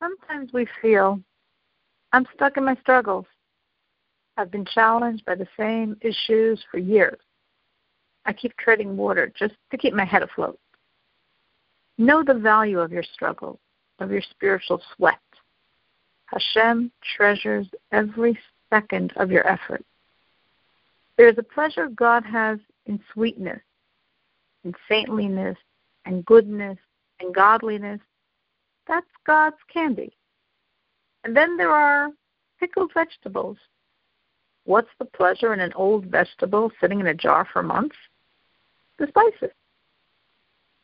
Sometimes we feel, I'm stuck in my struggles. I've been challenged by the same issues for years. I keep treading water just to keep my head afloat. Know the value of your struggle, of your spiritual sweat. Hashem treasures every second of your effort. There is a pleasure God has in sweetness, in saintliness, and goodness, and godliness. That's God's candy. And then there are pickled vegetables. What's the pleasure in an old vegetable sitting in a jar for months? The spices.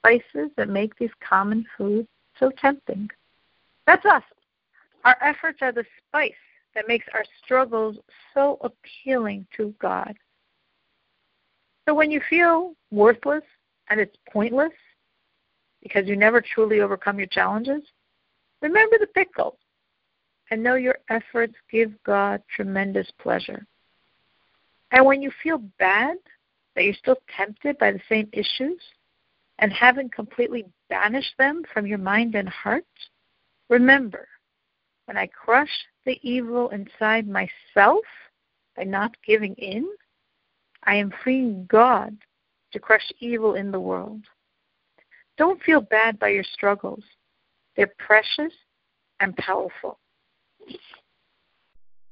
Spices that make these common foods so tempting. That's us. Our efforts are the spice that makes our struggles so appealing to God. So when you feel worthless and it's pointless because you never truly overcome your challenges, remember the pickle and know your efforts give God tremendous pleasure. And when you feel bad that you're still tempted by the same issues and haven't completely banished them from your mind and heart, remember when I crush the evil inside myself by not giving in, I am freeing God to crush evil in the world. Don't feel bad by your struggles. They're precious and powerful.